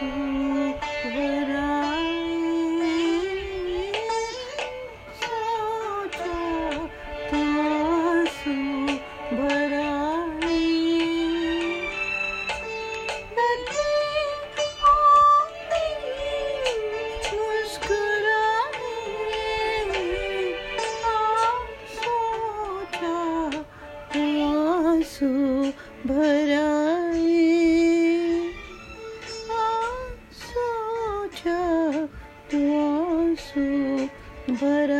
Mm-hmm. soup, but a